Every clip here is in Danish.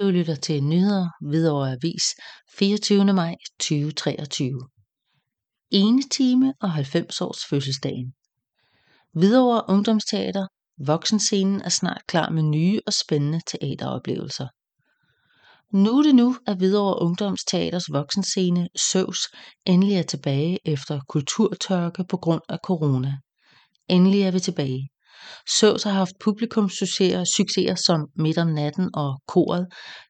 Du lytter til nyheder Hvidovre Avis 24. maj 2023. Ene time og 90 års fødselsdagen. Hvidovre Ungdomsteater Voksenscenen er snart klar med nye og spændende teateroplevelser. Nu er det nu, at Hvidovre Ungdomsteaters voksenscene Søvs endelig er tilbage efter kulturtørke på grund af corona. Endelig er vi tilbage. Søvs har haft publikumssucceser succeser som Midt om natten og Koret.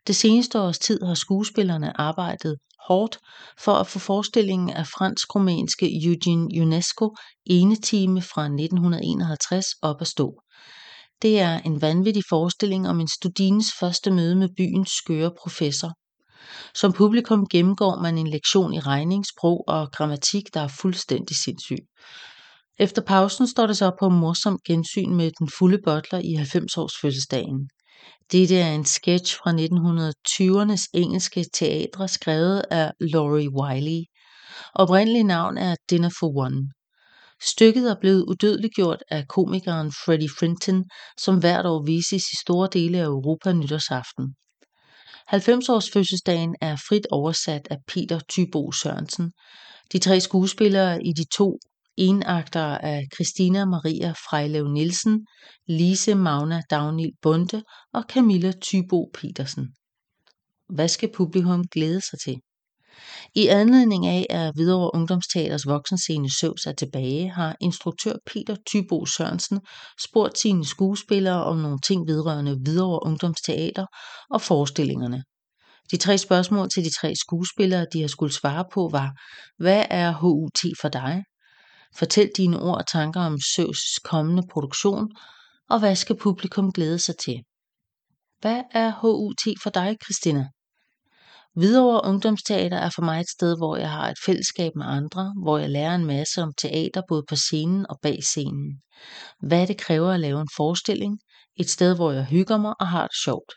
Det seneste års tid har skuespillerne arbejdet hårdt for at få forestillingen af fransk-rumænske Eugene Ionesco Enetime fra 1951 op at stå. Det er en vanvittig forestilling om en studines første møde med byens skøre professor. Som publikum gennemgår man en lektion i regning, sprog og grammatik, der er fuldstændig sindssyg. Efter pausen står det så på morsomt gensyn med den fulde butler i 90 års fødselsdagen. Dette er en sketch fra 1920'ernes engelske teatre skrevet af Laurie Wiley. Oprindelig navn er Dinner for One. Stykket er blevet udødeliggjort af komikeren Freddie Frinton, som hvert år vises i store dele af Europa nytårsaften. 90 års fødselsdagen er frit oversat af Peter Tybo Sørensen. De tre skuespillere i de to enagtere af Christina Maria Frejlev Nielsen, Lise Magna Dagnil Bonde og Camilla Tybo Petersen. Hvad skal publikum glæde sig til? I anledning af, at Hvidovre Ungdomsteaters voksenscene Søvs er tilbage, har instruktør Peter Tybo Sørensen spurgt sine skuespillere om nogle ting vedrørende Hvidovre Ungdomsteater og forestillingerne. De tre spørgsmål til de tre skuespillere, de har skulle svare på, var, hvad er HUT for dig? Fortæl dine ord og tanker om Søvs kommende produktion, og hvad skal publikum glæde sig til? Hvad er HUT for dig, Christina? Hvidovre Ungdomsteater er for mig et sted, hvor jeg har et fællesskab med andre, hvor jeg lærer en masse om teater både på scenen og bag scenen. Hvad det kræver at lave en forestilling, et sted, hvor jeg hygger mig og har det sjovt.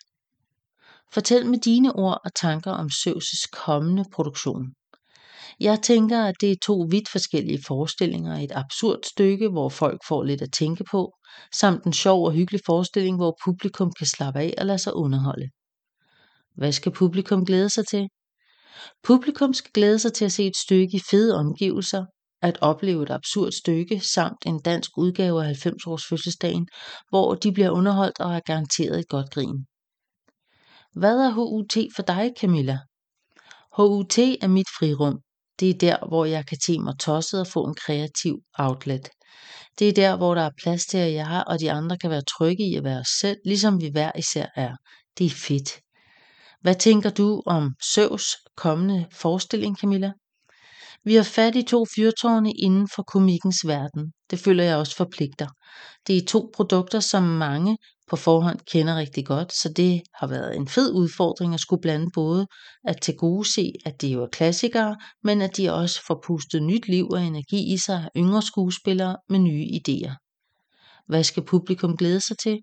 Fortæl med dine ord og tanker om Søvs' kommende produktion. Jeg tænker, at det er to vidt forskellige forestillinger. Et absurd stykke, hvor folk får lidt at tænke på, samt en sjov og hyggelig forestilling, hvor publikum kan slappe af og lade sig underholde. Hvad skal publikum glæde sig til? Publikum skal glæde sig til at se et stykke i fede omgivelser, at opleve et absurd stykke, samt en dansk udgave af 90 års fødselsdagen, hvor de bliver underholdt og er garanteret et godt grin. Hvad er HUT for dig, Camilla? HUT er mit frirum. Det er der, hvor jeg kan te mig tosset og få en kreativ outlet. Det er der, hvor der er plads til, at jeg og de andre kan være trygge i at være os selv, ligesom vi hver især er. Det er fedt. Hvad tænker du om Søvs kommende forestilling, Camilla? Vi har fat i to fyrtårne inden for komikkens verden. Det føler jeg også forpligter. Det er to produkter, som mange på forhånd kender rigtig godt, så det har været en fed udfordring at skulle blande både at til gode se, at de jo er klassikere, men at de også får pustet nyt liv og energi i sig af yngre skuespillere med nye idéer. Hvad skal publikum glæde sig til?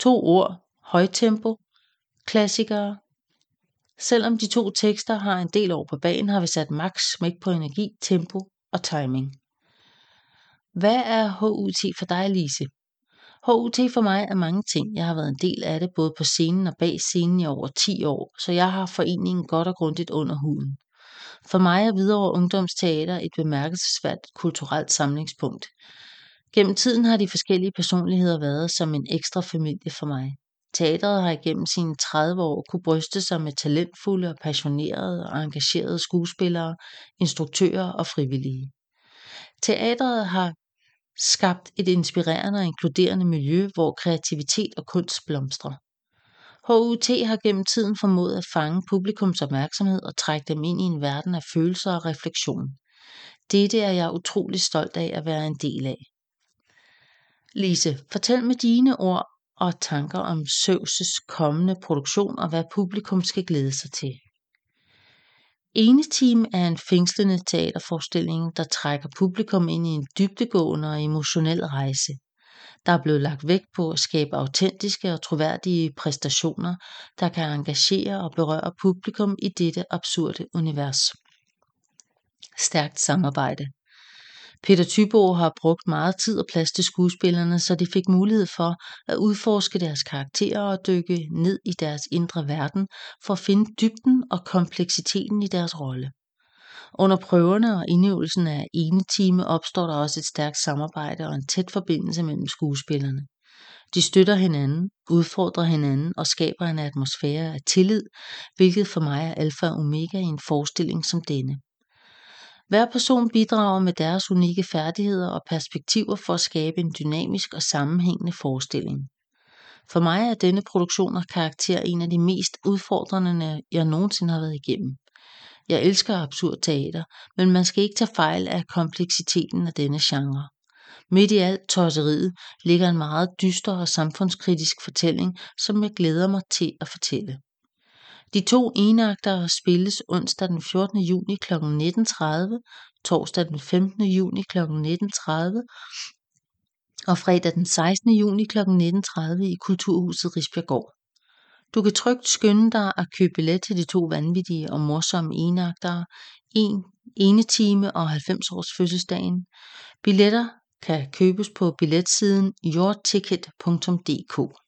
To ord. Højtempo. Klassikere. Selvom de to tekster har en del år på banen, har vi sat maks smæk på energi, tempo og timing. Hvad er HUT for dig, Lise? HUT for mig er mange ting. Jeg har været en del af det både på scenen og bag scenen i over 10 år, så jeg har foreningen godt og grundigt under huden. For mig er Hvidovre Ungdomsteater et bemærkelsesværdigt kulturelt samlingspunkt. Gennem tiden har de forskellige personligheder været som en ekstra familie for mig. Teatret har igennem sine 30 år kunne bryste sig med talentfulde og passionerede og engagerede skuespillere, instruktører og frivillige. Teatret har skabt et inspirerende og inkluderende miljø, hvor kreativitet og kunst blomstrer. HUT har gennem tiden formået at fange publikums opmærksomhed og trække dem ind i en verden af følelser og refleksion. Dette er jeg utrolig stolt af at være en del af. Lise, fortæl med dine ord og tanker om Søvses kommende produktion og hvad publikum skal glæde sig til. Eneteam er en fængslende teaterforestilling, der trækker publikum ind i en dybdegående og emotionel rejse. Der er blevet lagt vægt på at skabe autentiske og troværdige præstationer, der kan engagere og berøre publikum i dette absurde univers. Stærkt samarbejde. Peter Thyboe har brugt meget tid og plads til skuespillerne, så de fik mulighed for at udforske deres karakterer og dykke ned i deres indre verden for at finde dybden og kompleksiteten i deres rolle. Under prøverne og indøvelsen af time opstår der også et stærkt samarbejde og en tæt forbindelse mellem skuespillerne. De støtter hinanden, udfordrer hinanden og skaber en atmosfære af tillid, hvilket for mig er alfa og omega i en forestilling som denne. Hver person bidrager med deres unikke færdigheder og perspektiver for at skabe en dynamisk og sammenhængende forestilling. For mig er denne produktion og karakter en af de mest udfordrende, jeg nogensinde har været igennem. Jeg elsker absurd teater, men man skal ikke tage fejl af kompleksiteten af denne genre. Midt i alt tosseriet ligger en meget dyster og samfundskritisk fortælling, som jeg glæder mig til at fortælle. De to enaktere spilles onsdag den 14. juni kl. 19.30, torsdag den 15. juni kl. 19.30 og fredag den 16. juni kl. 19.30 i Kulturhuset Risbjerggård. Du kan trygt skynde dig at købe billet til de to vanvittige og morsomme enagtere, en ene time og 90 års fødselsdagen. Billetter kan købes på billetsiden yourticket.dk